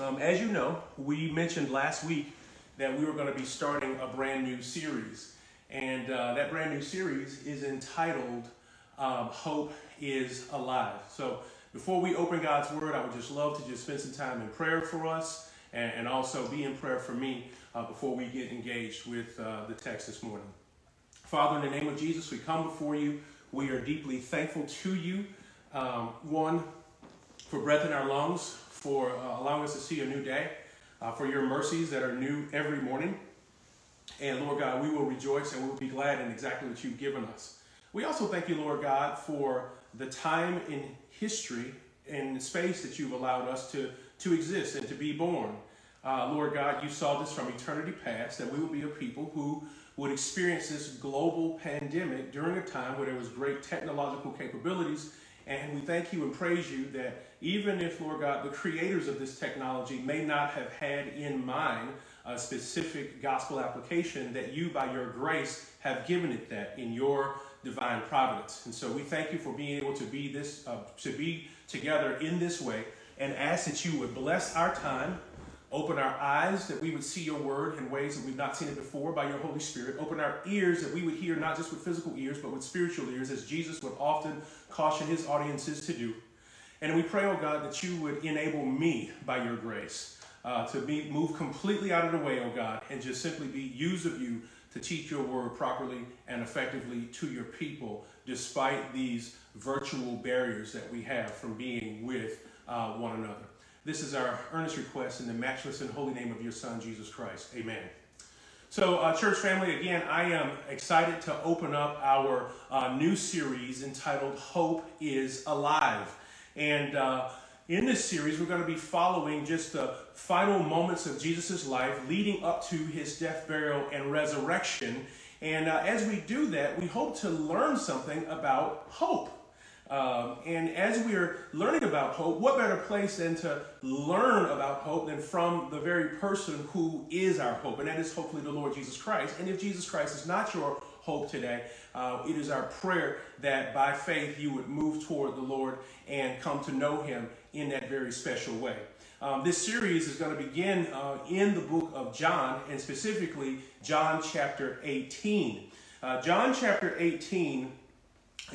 Um, as you know, we mentioned last week that we were going to be starting a brand new series. And uh, that brand new series is entitled um, Hope is Alive. So before we open God's Word, I would just love to just spend some time in prayer for us and, and also be in prayer for me uh, before we get engaged with uh, the text this morning. Father, in the name of Jesus, we come before you. We are deeply thankful to you. Um, one, for breath in our lungs, for uh, allowing us to see a new day, uh, for your mercies that are new every morning. And Lord God, we will rejoice and we will be glad in exactly what you've given us. We also thank you, Lord God, for the time in history and space that you've allowed us to, to exist and to be born. Uh, Lord God, you saw this from eternity past that we would be a people who would experience this global pandemic during a time where there was great technological capabilities and we thank you and praise you that even if, Lord God, the creators of this technology may not have had in mind a specific gospel application, that you, by your grace, have given it that in your divine providence. And so we thank you for being able to be this, uh, to be together in this way, and ask that you would bless our time Open our eyes that we would see your word in ways that we've not seen it before by your Holy Spirit. Open our ears that we would hear not just with physical ears, but with spiritual ears, as Jesus would often caution his audiences to do. And we pray, oh God, that you would enable me by your grace uh, to be move completely out of the way, oh God, and just simply be used of you to teach your word properly and effectively to your people, despite these virtual barriers that we have from being with uh, one another. This is our earnest request in the matchless and holy name of your Son, Jesus Christ. Amen. So, uh, church family, again, I am excited to open up our uh, new series entitled Hope is Alive. And uh, in this series, we're going to be following just the final moments of Jesus' life leading up to his death, burial, and resurrection. And uh, as we do that, we hope to learn something about hope. Um, and as we are learning about hope, what better place than to learn about hope than from the very person who is our hope, and that is hopefully the Lord Jesus Christ. And if Jesus Christ is not your hope today, uh, it is our prayer that by faith you would move toward the Lord and come to know Him in that very special way. Um, this series is going to begin uh, in the book of John, and specifically John chapter 18. Uh, John chapter 18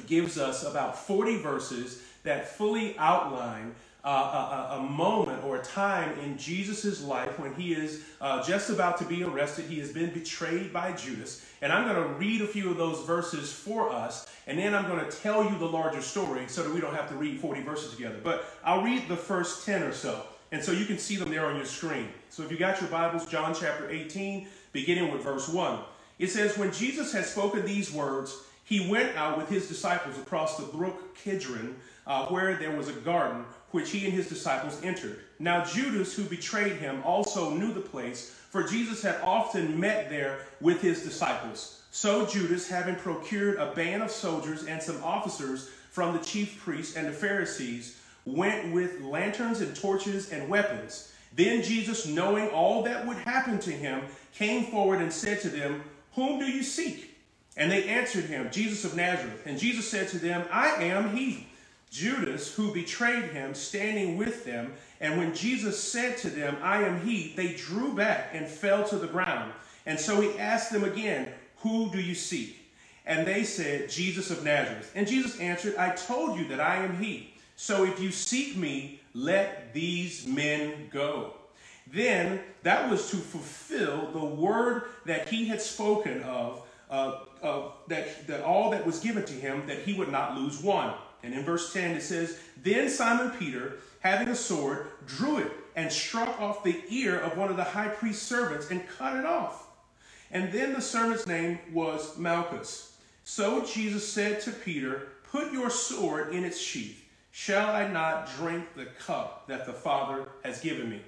gives us about 40 verses that fully outline uh, a, a, moment or a time in Jesus' life when he is uh, just about to be arrested. He has been betrayed by Judas. And I'm going to read a few of those verses for us, and then I'm going to tell you the larger story so that we don't have to read 40 verses together. But I'll read the first 10 or so. And so you can see them there on your screen. So if you got your Bibles, John chapter 18, beginning with verse 1. It says, When Jesus had spoken these words, he went out with his disciples across the brook Kidron, uh, where there was a garden, which he and his disciples entered. Now Judas, who betrayed him, also knew the place, for Jesus had often met there with his disciples. So Judas, having procured a band of soldiers and some officers from the chief priests and the Pharisees, went with lanterns and torches and weapons. Then Jesus, knowing all that would happen to him, came forward and said to them, Whom do you seek? And they answered him, Jesus of Nazareth. And Jesus said to them, I am he. Judas, who betrayed him, standing with them. And when Jesus said to them, I am he, they drew back and fell to the ground. And so he asked them again, Who do you seek? And they said, Jesus of Nazareth. And Jesus answered, I told you that I am he. So if you seek me, let these men go. Then that was to fulfill the word that he had spoken of uh, that, that all that was given to him, that he would not lose one. And in verse 10, it says, Then Simon Peter, having a sword, drew it and struck off the ear of one of the high priest's servants and cut it off. And then the servant's name was Malchus. So Jesus said to Peter, Put your sword in its sheath. Shall I not drink the cup that the Father has given me?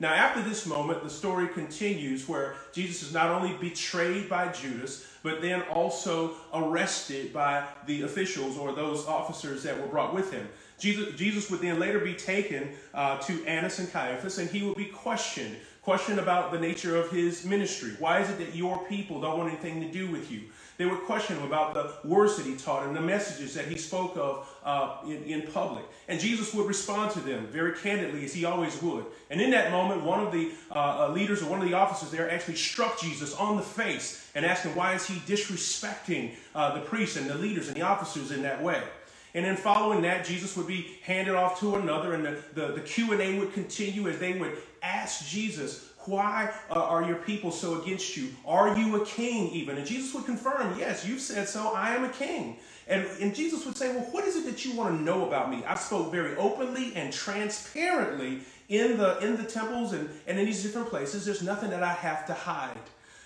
Now, after this moment, the story continues where Jesus is not only betrayed by Judas, but then also arrested by the officials or those officers that were brought with him. Jesus, Jesus would then later be taken uh, to Annas and Caiaphas, and he would be questioned. Questioned about the nature of his ministry. Why is it that your people don't want anything to do with you? They would question him about the words that he taught and the messages that he spoke of uh, in, in public. And Jesus would respond to them very candidly, as he always would. And in that moment, one of the uh, uh, leaders or one of the officers there actually struck Jesus on the face and asked him, Why is he disrespecting uh, the priests and the leaders and the officers in that way? And then following that, Jesus would be handed off to another, and the, the, the Q&A would continue as they would ask Jesus why uh, are your people so against you? Are you a king even? And Jesus would confirm, Yes, you've said so. I am a king. And, and Jesus would say, Well, what is it that you want to know about me? I spoke very openly and transparently in the in the temples and, and in these different places. There's nothing that I have to hide.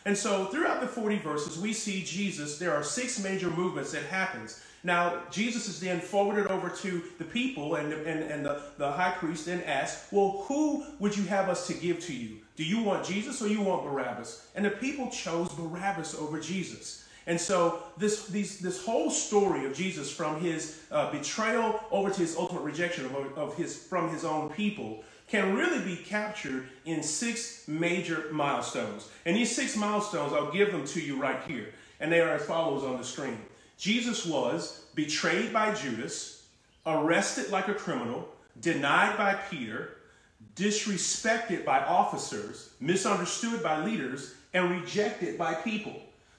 And so throughout the 40 verses, we see Jesus, there are six major movements that happens. Now, Jesus is then forwarded over to the people, and, and, and the, the high priest then asks, Well, who would you have us to give to you? Do you want Jesus or you want Barabbas? And the people chose Barabbas over Jesus. And so this, these, this whole story of Jesus from his uh, betrayal over to his ultimate rejection of, of his, from his own people can really be captured in six major milestones. And these six milestones, I'll give them to you right here. And they are as follows on the screen. Jesus was betrayed by Judas, arrested like a criminal, denied by Peter, disrespected by officers, misunderstood by leaders, and rejected by people.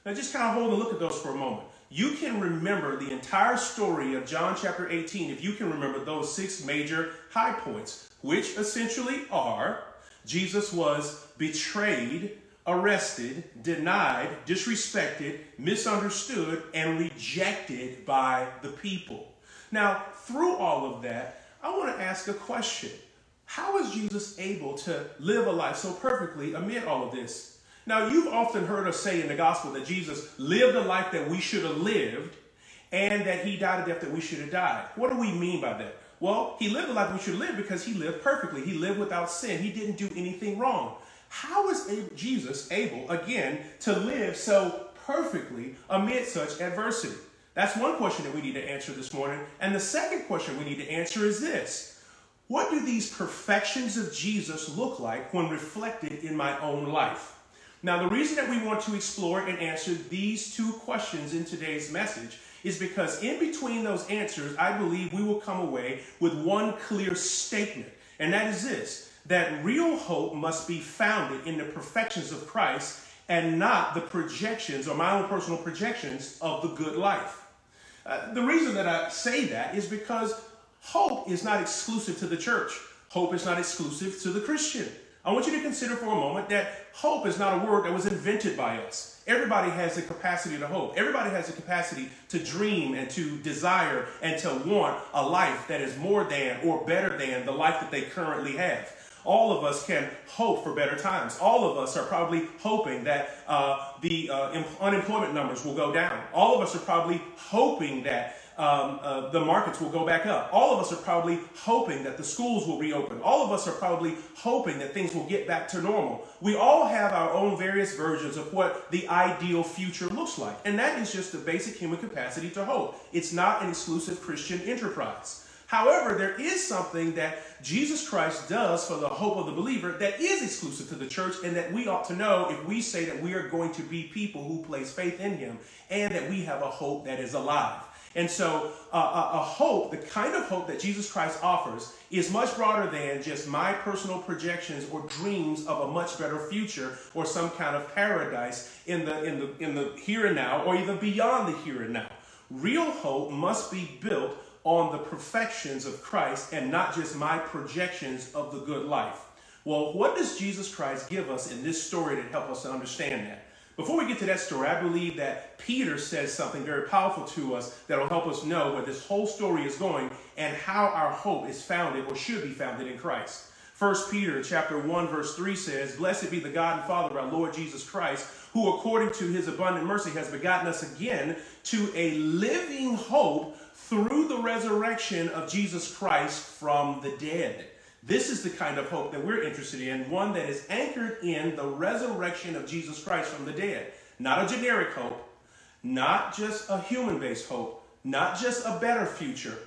Now, just kind of hold and look at those for a moment. You can remember the entire story of John chapter 18 if you can remember those six major high points, which essentially are Jesus was betrayed, arrested, denied, disrespected, misunderstood, and rejected by the people. Now, through all of that, I want to ask a question. How is Jesus able to live a life so perfectly amid all of this? Now, you've often heard us say in the gospel that Jesus lived a life that we should have lived and that he died a death that we should have died. What do we mean by that? Well, he lived a life we should live because he lived perfectly. He lived without sin. He didn't do anything wrong. How is Jesus able, again, to live so perfectly amid such adversity? That's one question that we need to answer this morning. And the second question we need to answer is this What do these perfections of Jesus look like when reflected in my own life? Now, the reason that we want to explore and answer these two questions in today's message is because in between those answers, I believe we will come away with one clear statement, and that is this that real hope must be founded in the perfections of Christ and not the projections or my own personal projections of the good life. Uh, the reason that I say that is because hope is not exclusive to the church. Hope is not exclusive to the Christian. I want you to consider for a moment that hope is not a word that was invented by us. Everybody has the capacity to hope. Everybody has the capacity to dream and to desire and to want a life that is more than or better than the life that they currently have. All of us can hope for better times. All of us are probably hoping that uh, the uh, unemployment numbers will go down. All of us are probably hoping that um, uh, the markets will go back up. All of us are probably hoping that the schools will reopen. All of us are probably hoping that things will get back to normal. We all have our own various versions of what the ideal future looks like. And that is just the basic human capacity to hope. It's not an exclusive Christian enterprise. However, there is something that Jesus Christ does for the hope of the believer that is exclusive to the church and that we ought to know if we say that we are going to be people who place faith in him and that we have a hope that is alive. And so, uh, a, a hope, the kind of hope that Jesus Christ offers, is much broader than just my personal projections or dreams of a much better future or some kind of paradise in the, in the, in the here and now or even beyond the here and now. Real hope must be built on the perfections of Christ and not just my projections of the good life. Well, what does Jesus Christ give us in this story to help us to understand that? Before we get to that story, I believe that Peter says something very powerful to us that will help us know where this whole story is going and how our hope is founded or should be founded in Christ. 1 Peter chapter 1 verse 3 says, "Blessed be the God and Father of our Lord Jesus Christ, who according to his abundant mercy has begotten us again to a living hope through the resurrection of Jesus Christ from the dead. This is the kind of hope that we're interested in, one that is anchored in the resurrection of Jesus Christ from the dead. Not a generic hope, not just a human based hope, not just a better future,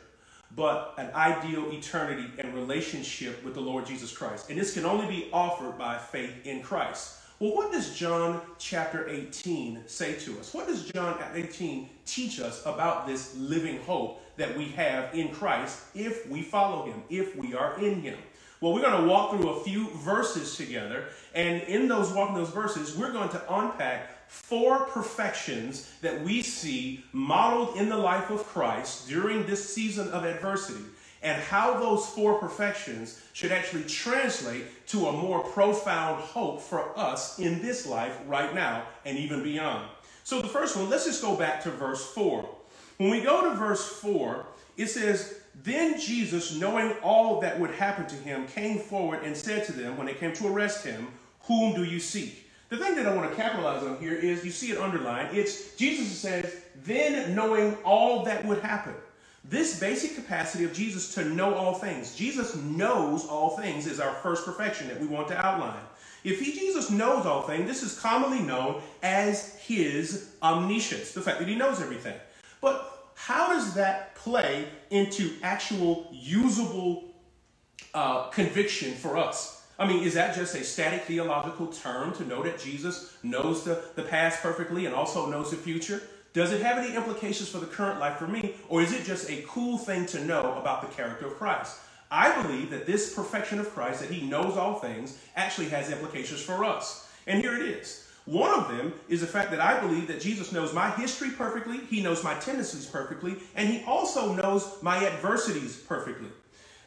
but an ideal eternity and relationship with the Lord Jesus Christ. And this can only be offered by faith in Christ. Well, what does John chapter 18 say to us? What does John 18 teach us about this living hope that we have in Christ if we follow him, if we are in him? Well, we're going to walk through a few verses together, and in those walking those verses, we're going to unpack four perfections that we see modeled in the life of Christ during this season of adversity and how those four perfections should actually translate to a more profound hope for us in this life right now and even beyond. So, the first one, let's just go back to verse 4. When we go to verse 4, it says, Then Jesus, knowing all that would happen to him, came forward and said to them, when they came to arrest him, Whom do you seek? The thing that I want to capitalize on here is you see it underlined. It's Jesus says, Then knowing all that would happen. This basic capacity of Jesus to know all things. Jesus knows all things is our first perfection that we want to outline. If he, Jesus knows all things, this is commonly known as his omniscience, the fact that he knows everything. But how does that play into actual usable uh, conviction for us? I mean, is that just a static theological term to know that Jesus knows the, the past perfectly and also knows the future? Does it have any implications for the current life for me, or is it just a cool thing to know about the character of Christ? I believe that this perfection of Christ, that he knows all things, actually has implications for us. And here it is. One of them is the fact that I believe that Jesus knows my history perfectly, he knows my tendencies perfectly, and he also knows my adversities perfectly.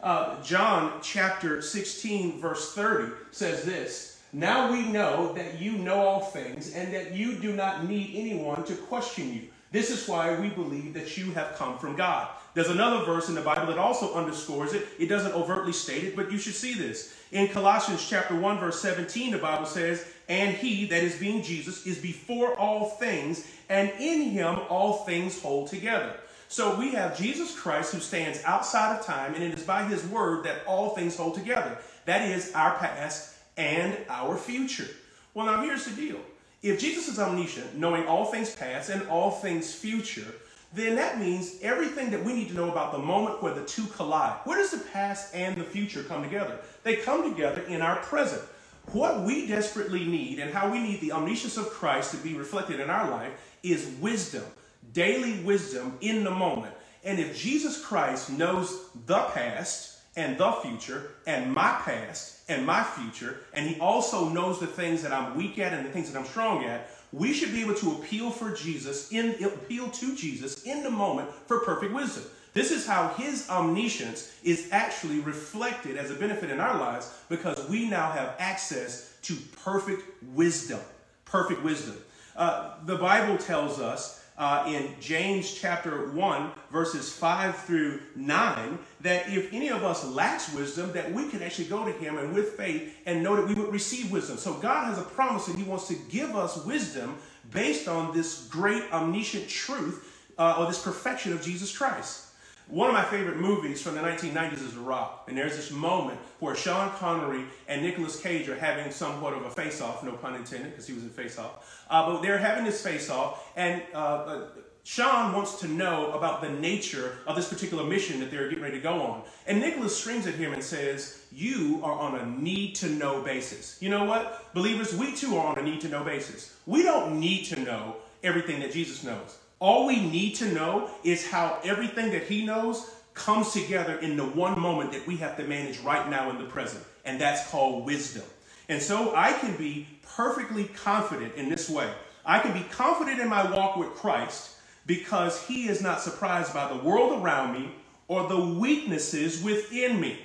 Uh, John chapter 16, verse 30 says this now we know that you know all things and that you do not need anyone to question you. This is why we believe that you have come from God. There's another verse in the Bible that also underscores it. It doesn't overtly state it, but you should see this. In Colossians chapter 1 verse 17, the Bible says, "And he that is being Jesus is before all things, and in him all things hold together." So we have Jesus Christ who stands outside of time, and it is by his word that all things hold together. That is our past and our future. Well, now here's the deal. If Jesus is omniscient, knowing all things past and all things future, then that means everything that we need to know about the moment where the two collide. Where does the past and the future come together? They come together in our present. What we desperately need and how we need the omniscience of Christ to be reflected in our life is wisdom, daily wisdom in the moment. And if Jesus Christ knows the past and the future and my past and my future, and he also knows the things that I'm weak at and the things that I'm strong at, we should be able to appeal for Jesus, in appeal to Jesus in the moment for perfect wisdom. This is how his omniscience is actually reflected as a benefit in our lives because we now have access to perfect wisdom. Perfect wisdom. Uh, the Bible tells us uh, in James chapter 1, verses 5 through 9, that if any of us lacks wisdom, that we can actually go to him and with faith and know that we would receive wisdom. So God has a promise that he wants to give us wisdom based on this great omniscient truth uh, or this perfection of Jesus Christ. One of my favorite movies from the 1990s is Rock. And there's this moment where Sean Connery and Nicolas Cage are having somewhat of a face off, no pun intended, because he was in face off. Uh, but they're having this face off, and uh, uh, Sean wants to know about the nature of this particular mission that they're getting ready to go on. And Nicholas screams at him and says, You are on a need to know basis. You know what? Believers, we too are on a need to know basis. We don't need to know everything that Jesus knows. All we need to know is how everything that He knows comes together in the one moment that we have to manage right now in the present, and that's called wisdom. And so I can be perfectly confident in this way. I can be confident in my walk with Christ because He is not surprised by the world around me or the weaknesses within me.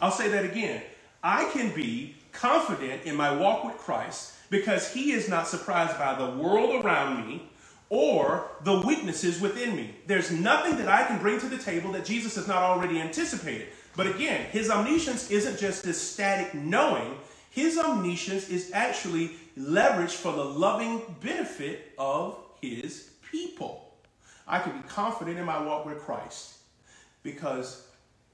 I'll say that again. I can be confident in my walk with Christ because He is not surprised by the world around me or the weaknesses within me. There's nothing that I can bring to the table that Jesus has not already anticipated. But again, his omniscience isn't just this static knowing, his omniscience is actually leveraged for the loving benefit of his people. I can be confident in my walk with Christ because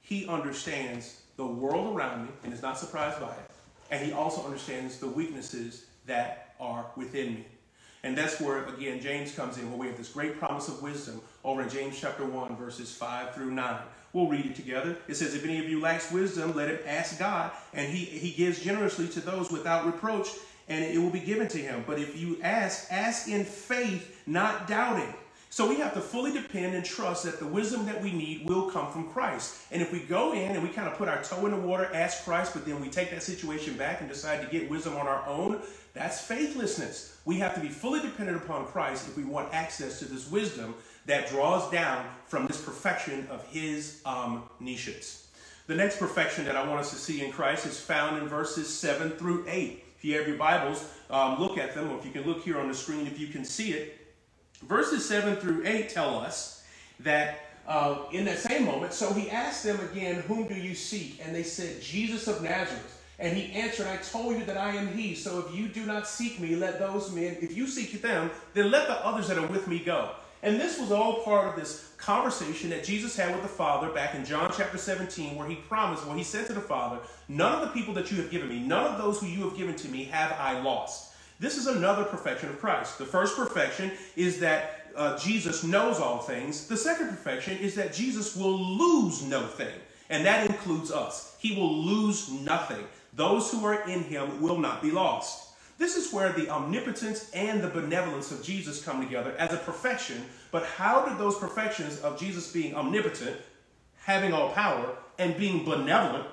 he understands the world around me and is not surprised by it. And he also understands the weaknesses that are within me. And that's where, again, James comes in, where we have this great promise of wisdom over in James chapter 1, verses 5 through 9, We'll read it together. It says, If any of you lacks wisdom, let him ask God, and he, he gives generously to those without reproach, and it will be given to him. But if you ask, ask in faith, not doubting. So we have to fully depend and trust that the wisdom that we need will come from Christ. And if we go in and we kind of put our toe in the water, ask Christ, but then we take that situation back and decide to get wisdom on our own, that's faithlessness. We have to be fully dependent upon Christ if we want access to this wisdom that draws down from this perfection of his omniscience. The next perfection that I want us to see in Christ is found in verses 7 through 8. If you have your Bibles, um, look at them, or if you can look here on the screen, if you can see it. Verses 7 through 8 tell us that uh, in that same moment, so he asked them again, Whom do you seek? And they said, Jesus of Nazareth. And he answered, I told you that I am he. So if you do not seek me, let those men, if you seek them, then let the others that are with me go. And this was all part of this conversation that Jesus had with the Father back in John chapter 17, where he promised, where he said to the Father, None of the people that you have given me, none of those who you have given to me have I lost. This is another perfection of Christ. The first perfection is that uh, Jesus knows all things. The second perfection is that Jesus will lose no thing, and that includes us. He will lose nothing. Those who are in him will not be lost. This is where the omnipotence and the benevolence of Jesus come together as a perfection. But how did those perfections of Jesus being omnipotent, having all power, and being benevolent,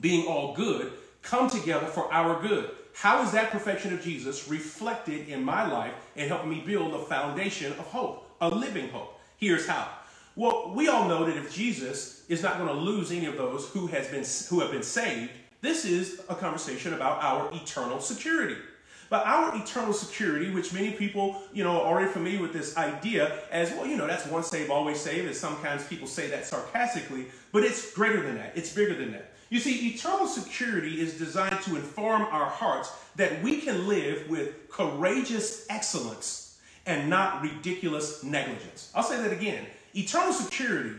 being all good, come together for our good? How is that perfection of Jesus reflected in my life and helping me build a foundation of hope, a living hope? Here's how. Well, we all know that if Jesus is not going to lose any of those who has been who have been saved, this is a conversation about our eternal security. But our eternal security, which many people, you know, are already familiar with this idea as, well, you know, that's once saved, always saved, as sometimes people say that sarcastically, but it's greater than that. It's bigger than that. You see, eternal security is designed to inform our hearts that we can live with courageous excellence and not ridiculous negligence. I'll say that again. Eternal security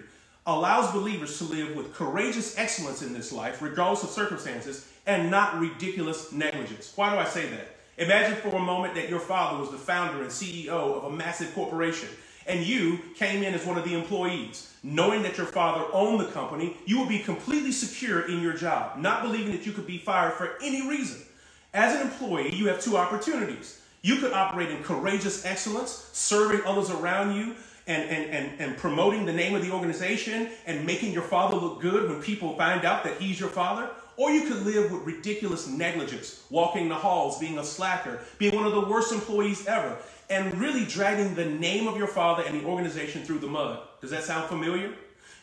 allows believers to live with courageous excellence in this life, regardless of circumstances, and not ridiculous negligence. Why do I say that? Imagine for a moment that your father was the founder and CEO of a massive corporation and you came in as one of the employees, knowing that your father owned the company, you would be completely secure in your job, not believing that you could be fired for any reason. As an employee, you have two opportunities. You could operate in courageous excellence, serving others around you, and, and, and, and promoting the name of the organization and making your father look good when people find out that he's your father. Or you could live with ridiculous negligence, walking the halls, being a slacker, being one of the worst employees ever, and really dragging the name of your father and the organization through the mud. Does that sound familiar?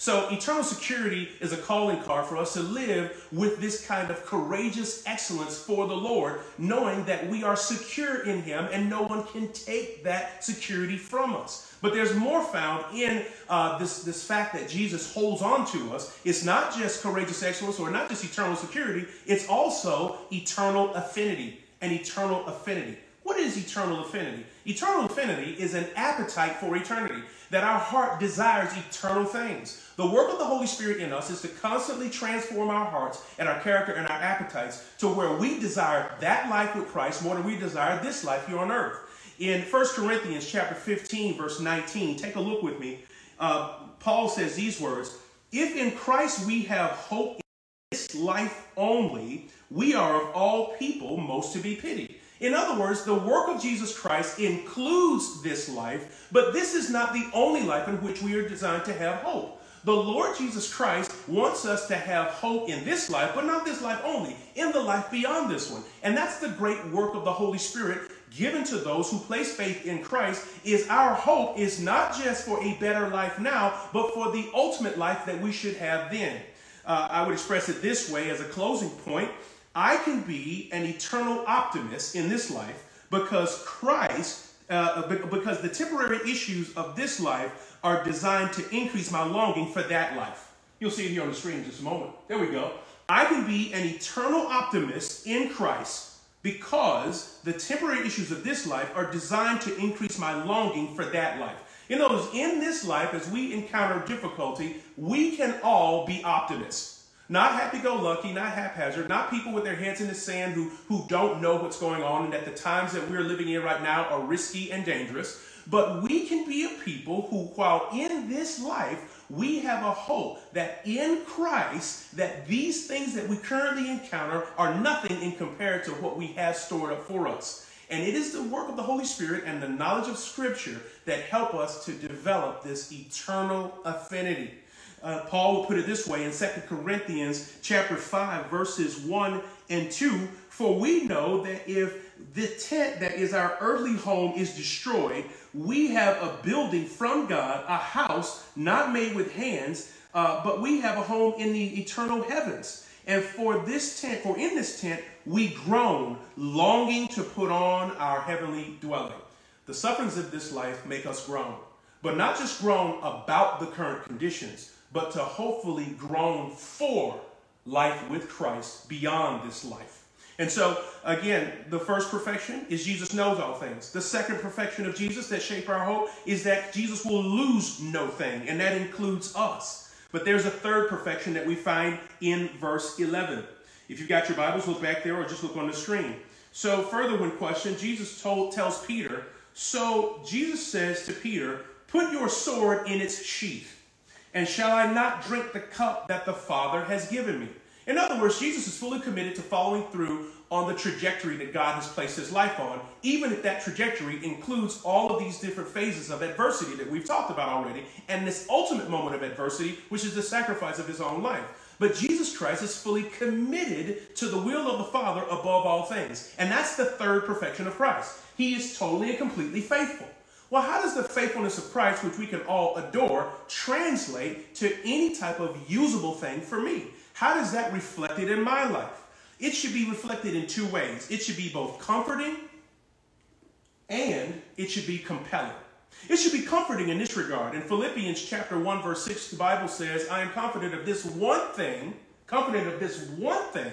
So, eternal security is a calling card for us to live with this kind of courageous excellence for the Lord, knowing that we are secure in Him and no one can take that security from us. But there's more found in uh, this, this fact that Jesus holds on to us. It's not just courageous excellence or not just eternal security, it's also eternal affinity and eternal affinity. What is eternal affinity? Eternal affinity is an appetite for eternity, that our heart desires eternal things. The work of the Holy Spirit in us is to constantly transform our hearts and our character and our appetites to where we desire that life with Christ more than we desire this life here on earth. In 1 Corinthians chapter 15, verse 19, take a look with me. Uh, Paul says these words If in Christ we have hope in this life only, we are of all people most to be pitied. In other words, the work of Jesus Christ includes this life, but this is not the only life in which we are designed to have hope. The Lord Jesus Christ wants us to have hope in this life, but not this life only, in the life beyond this one. And that's the great work of the Holy Spirit given to those who place faith in Christ is our hope is not just for a better life now, but for the ultimate life that we should have then. Uh, I would express it this way as a closing point. I can be an eternal optimist in this life because Christ, uh, because the temporary issues of this life are designed to increase my longing for that life. You'll see it here on the screen in just a moment. There we go. I can be an eternal optimist in Christ because the temporary issues of this life are designed to increase my longing for that life. In other words, in this life, as we encounter difficulty, we can all be optimists. Not happy go lucky, not haphazard, not people with their heads in the sand who, who don't know what's going on and that the times that we're living in right now are risky and dangerous. But we can be a people who, while in this life, we have a hope that in Christ, that these things that we currently encounter are nothing in compared to what we have stored up for us. And it is the work of the Holy Spirit and the knowledge of Scripture that help us to develop this eternal affinity. Uh, Paul would put it this way in 2 Corinthians chapter 5, verses 1 and 2. For we know that if the tent that is our earthly home is destroyed, we have a building from God, a house not made with hands, uh, but we have a home in the eternal heavens. And for this tent, for in this tent, we groan, longing to put on our heavenly dwelling. The sufferings of this life make us groan, but not just groan about the current conditions, but to hopefully groan for life with Christ beyond this life. And so, again, the first perfection is Jesus knows all things. The second perfection of Jesus that shape our hope is that Jesus will lose no thing, and that includes us. But there's a third perfection that we find in verse 11. If you've got your Bibles, look back there or just look on the screen. So, further, when questioned, Jesus told, tells Peter, So Jesus says to Peter, Put your sword in its sheath, and shall I not drink the cup that the Father has given me? In other words, Jesus is fully committed to following through on the trajectory that God has placed his life on, even if that trajectory includes all of these different phases of adversity that we've talked about already, and this ultimate moment of adversity, which is the sacrifice of his own life. But Jesus Christ is fully committed to the will of the Father above all things. And that's the third perfection of Christ. He is totally and completely faithful. Well, how does the faithfulness of Christ, which we can all adore, translate to any type of usable thing for me? How does that reflected in my life? It should be reflected in two ways. It should be both comforting and it should be compelling. It should be comforting in this regard. In Philippians chapter 1 verse 6 the Bible says, "I am confident of this one thing, confident of this one thing,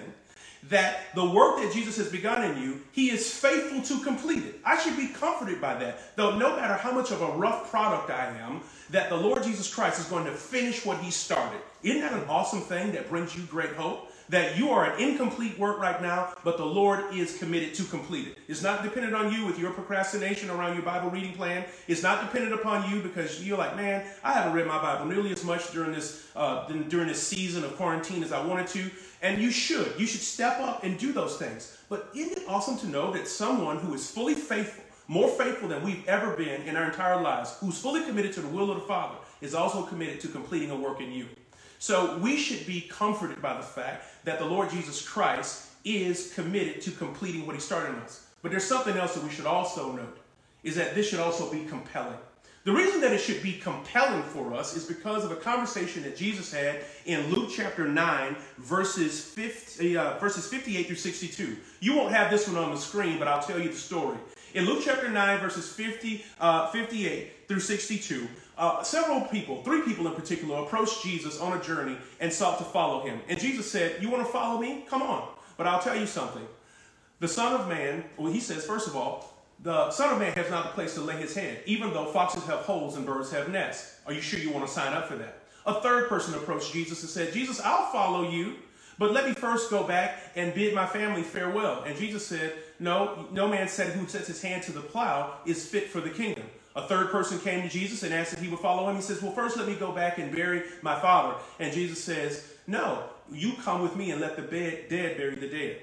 that the work that Jesus has begun in you, he is faithful to complete it. I should be comforted by that. Though no matter how much of a rough product I am, that the Lord Jesus Christ is going to finish what he started. Isn't that an awesome thing that brings you great hope? That you are an incomplete work right now, but the Lord is committed to complete it. It's not dependent on you with your procrastination around your Bible reading plan. It's not dependent upon you because you're like, man, I haven't read my Bible nearly as much during this uh, during this season of quarantine as I wanted to. And you should. You should step up and do those things. But isn't it awesome to know that someone who is fully faithful, more faithful than we've ever been in our entire lives, who's fully committed to the will of the Father, is also committed to completing a work in you? So we should be comforted by the fact that the Lord Jesus Christ is committed to completing what he started in us. But there's something else that we should also note is that this should also be compelling. The reason that it should be compelling for us is because of a conversation that Jesus had in Luke chapter 9, verses 50, uh, verses 58 through 62. You won't have this one on the screen, but I'll tell you the story. In Luke chapter 9, verses 50, uh, 58 through 62, uh, several people, three people in particular, approached Jesus on a journey and sought to follow him. And Jesus said, You want to follow me? Come on. But I'll tell you something. The Son of Man, well, he says, first of all, the Son of Man has not a place to lay his head, even though foxes have holes and birds have nests. Are you sure you want to sign up for that? A third person approached Jesus and said, Jesus, I'll follow you, but let me first go back and bid my family farewell. And Jesus said, No, no man said who sets his hand to the plow is fit for the kingdom. A third person came to Jesus and asked if he would follow him. He says, Well, first let me go back and bury my father. And Jesus says, No, you come with me and let the dead bury the dead.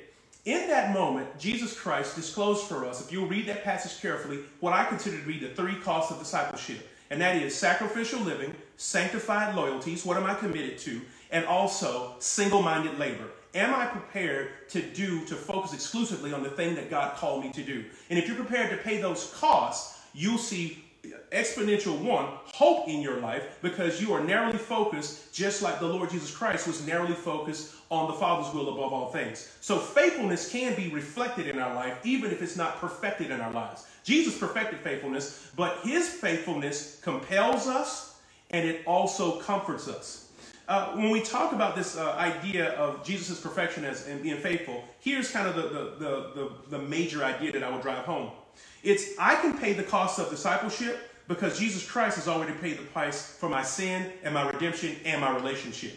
In that moment, Jesus Christ disclosed for us, if you'll read that passage carefully, what I consider to be the three costs of discipleship. And that is sacrificial living, sanctified loyalties, what am I committed to, and also single minded labor. Am I prepared to do, to focus exclusively on the thing that God called me to do? And if you're prepared to pay those costs, you'll see exponential one hope in your life because you are narrowly focused just like the lord jesus christ was narrowly focused on the father's will above all things. So faithfulness can be reflected in our life even if it's not perfected in our lives. Jesus perfected faithfulness but his faithfulness compels us and it also comforts us. Uh, when we talk about this uh, idea of jesus' perfection as and being faithful here's kind of the, the, the, the, the major idea that i would drive home it's I can pay the cost of discipleship because Jesus Christ has already paid the price for my sin and my redemption and my relationship.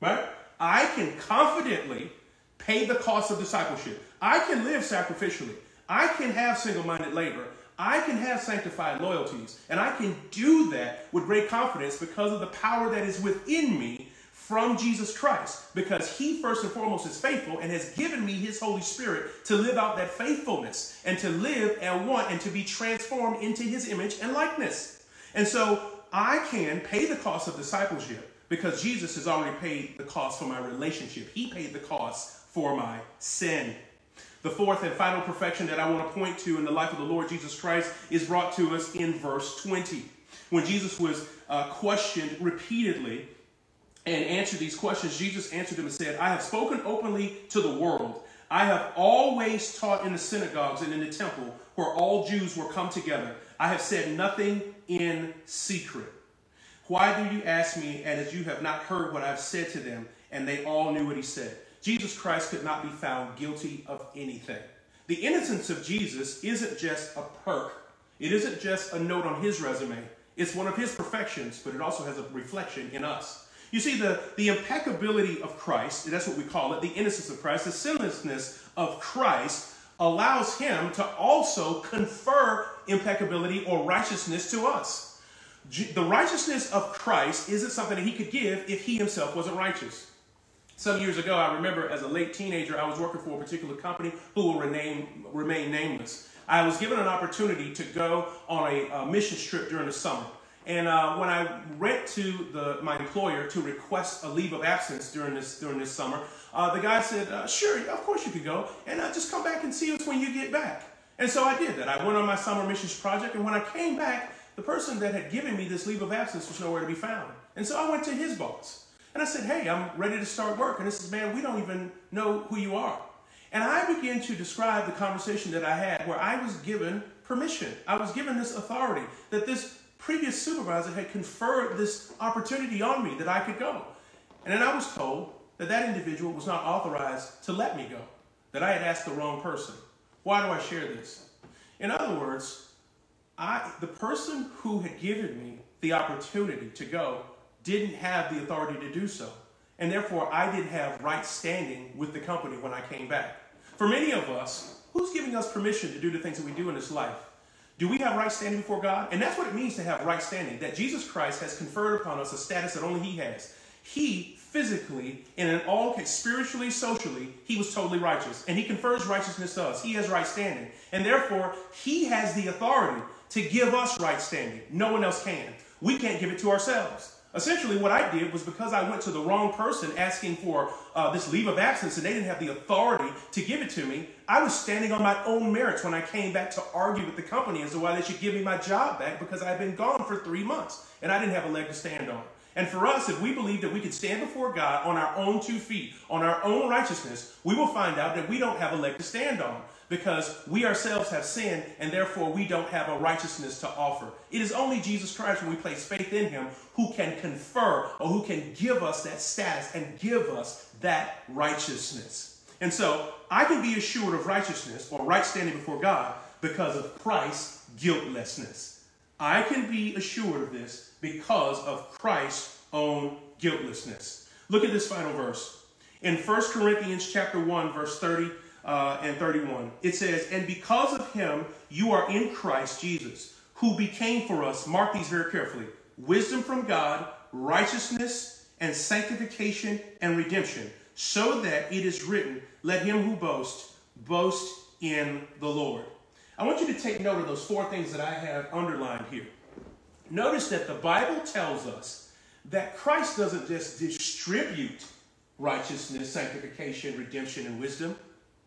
Right? I can confidently pay the cost of discipleship. I can live sacrificially. I can have single minded labor. I can have sanctified loyalties, and I can do that with great confidence because of the power that is within me from Jesus Christ. Because He, first and foremost, is faithful and has given me His Holy Spirit to live out that faithfulness and to live and want and to be transformed into His image and likeness. And so I can pay the cost of discipleship because Jesus has already paid the cost for my relationship. He paid the cost for my sin. The fourth and final perfection that I want to point to in the life of the Lord Jesus Christ is brought to us in verse 20. When Jesus was uh, questioned repeatedly and answered these questions, Jesus answered them and said, I have spoken openly to the world. I have always taught in the synagogues and in the temple where all Jews were come together. I have said nothing in secret. Why do you ask me, and as you have not heard what I've said to them? And they all knew what he said. Jesus Christ could not be found guilty of anything. The innocence of Jesus isn't just a perk, it isn't just a note on his resume. It's one of his perfections, but it also has a reflection in us. You see, the, the impeccability of Christ, that's what we call it, the innocence of Christ, the sinlessness of Christ allows him to also confer impeccability or righteousness to us. The righteousness of Christ isn't something that he could give if he himself wasn't righteous. Some years ago, I remember as a late teenager, I was working for a particular company who will remain, remain nameless. I was given an opportunity to go on a, a mission trip during the summer. And uh, when I went to the, my employer to request a leave of absence during this, during this summer, uh, the guy said, uh, Sure, of course you could go, and uh, just come back and see us when you get back. And so I did that. I went on my summer missions project, and when I came back, the person that had given me this leave of absence was nowhere to be found. And so I went to his boss. And I said, Hey, I'm ready to start work. And he says, Man, we don't even know who you are. And I began to describe the conversation that I had where I was given permission. I was given this authority that this previous supervisor had conferred this opportunity on me that I could go. And then I was told that that individual was not authorized to let me go, that I had asked the wrong person. Why do I share this? In other words, I, the person who had given me the opportunity to go didn't have the authority to do so. And therefore, I didn't have right standing with the company when I came back. For many of us, who's giving us permission to do the things that we do in this life? Do we have right standing before God? And that's what it means to have right standing, that Jesus Christ has conferred upon us a status that only He has. He physically and in all spiritually, socially, he was totally righteous. And he confers righteousness to us. He has right standing. And therefore, he has the authority to give us right standing. No one else can. We can't give it to ourselves. Essentially, what I did was because I went to the wrong person asking for uh, this leave of absence and they didn't have the authority to give it to me, I was standing on my own merits when I came back to argue with the company as to why they should give me my job back because I had been gone for three months and I didn't have a leg to stand on. And for us, if we believe that we can stand before God on our own two feet, on our own righteousness, we will find out that we don't have a leg to stand on because we ourselves have sinned and therefore we don't have a righteousness to offer. It is only Jesus Christ, when we place faith in him, who can confer or who can give us that status and give us that righteousness. And so I can be assured of righteousness or right standing before God because of Christ's guiltlessness. I can be assured of this because of Christ's own guiltlessness. Look at this final verse. In 1 Corinthians chapter 1, verse 30 uh, and 31. It says, And because of him, you are in Christ Jesus, who became for us, mark these very carefully, wisdom from God, righteousness and sanctification and redemption, so that it is written, Let him who boasts boast in the Lord. I want you to take note of those four things that I have underlined here. Notice that the Bible tells us that Christ doesn't just distribute righteousness, sanctification, redemption, and wisdom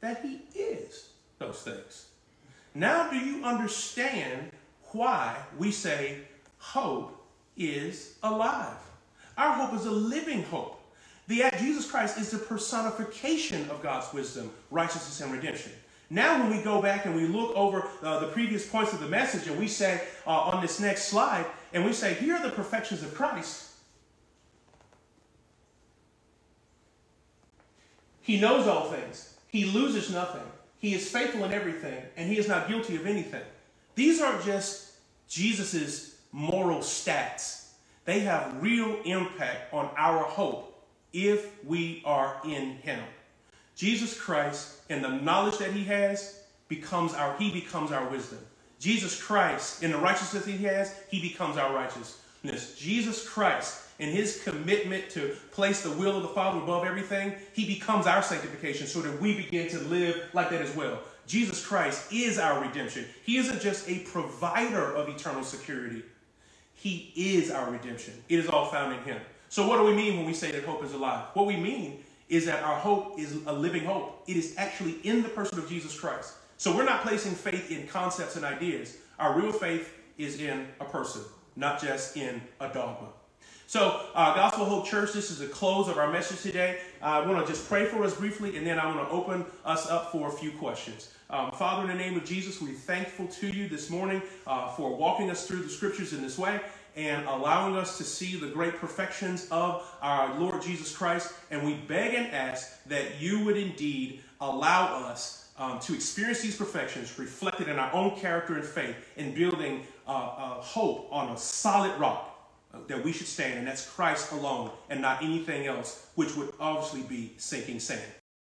that he is those things. Now, do you understand why we say hope is alive? Our hope is a living hope. The Jesus Christ is the personification of God's wisdom, righteousness, and redemption. Now, when we go back and we look over uh, the previous points of the message, and we say uh, on this next slide, and we say, here are the perfections of Christ. He knows all things. He loses nothing. He is faithful in everything, and he is not guilty of anything. These aren't just Jesus's moral stats. They have real impact on our hope if we are in him. Jesus Christ and the knowledge that he has becomes our he becomes our wisdom. Jesus Christ, in the righteousness he has, he becomes our righteousness. Jesus Christ, in his commitment to place the will of the Father above everything, he becomes our sanctification so that we begin to live like that as well. Jesus Christ is our redemption. He isn't just a provider of eternal security, he is our redemption. It is all found in him. So, what do we mean when we say that hope is alive? What we mean is that our hope is a living hope. It is actually in the person of Jesus Christ. So, we're not placing faith in concepts and ideas. Our real faith is in a person, not just in a dogma. So, uh, Gospel Hope Church, this is the close of our message today. Uh, I want to just pray for us briefly, and then I want to open us up for a few questions. Um, Father, in the name of Jesus, we're thankful to you this morning uh, for walking us through the scriptures in this way and allowing us to see the great perfections of our Lord Jesus Christ. And we beg and ask that you would indeed allow us um, to experience these perfections reflected in our own character and faith in building uh, uh, hope on a solid rock that we should stand, and that's Christ alone and not anything else, which would obviously be sinking sand.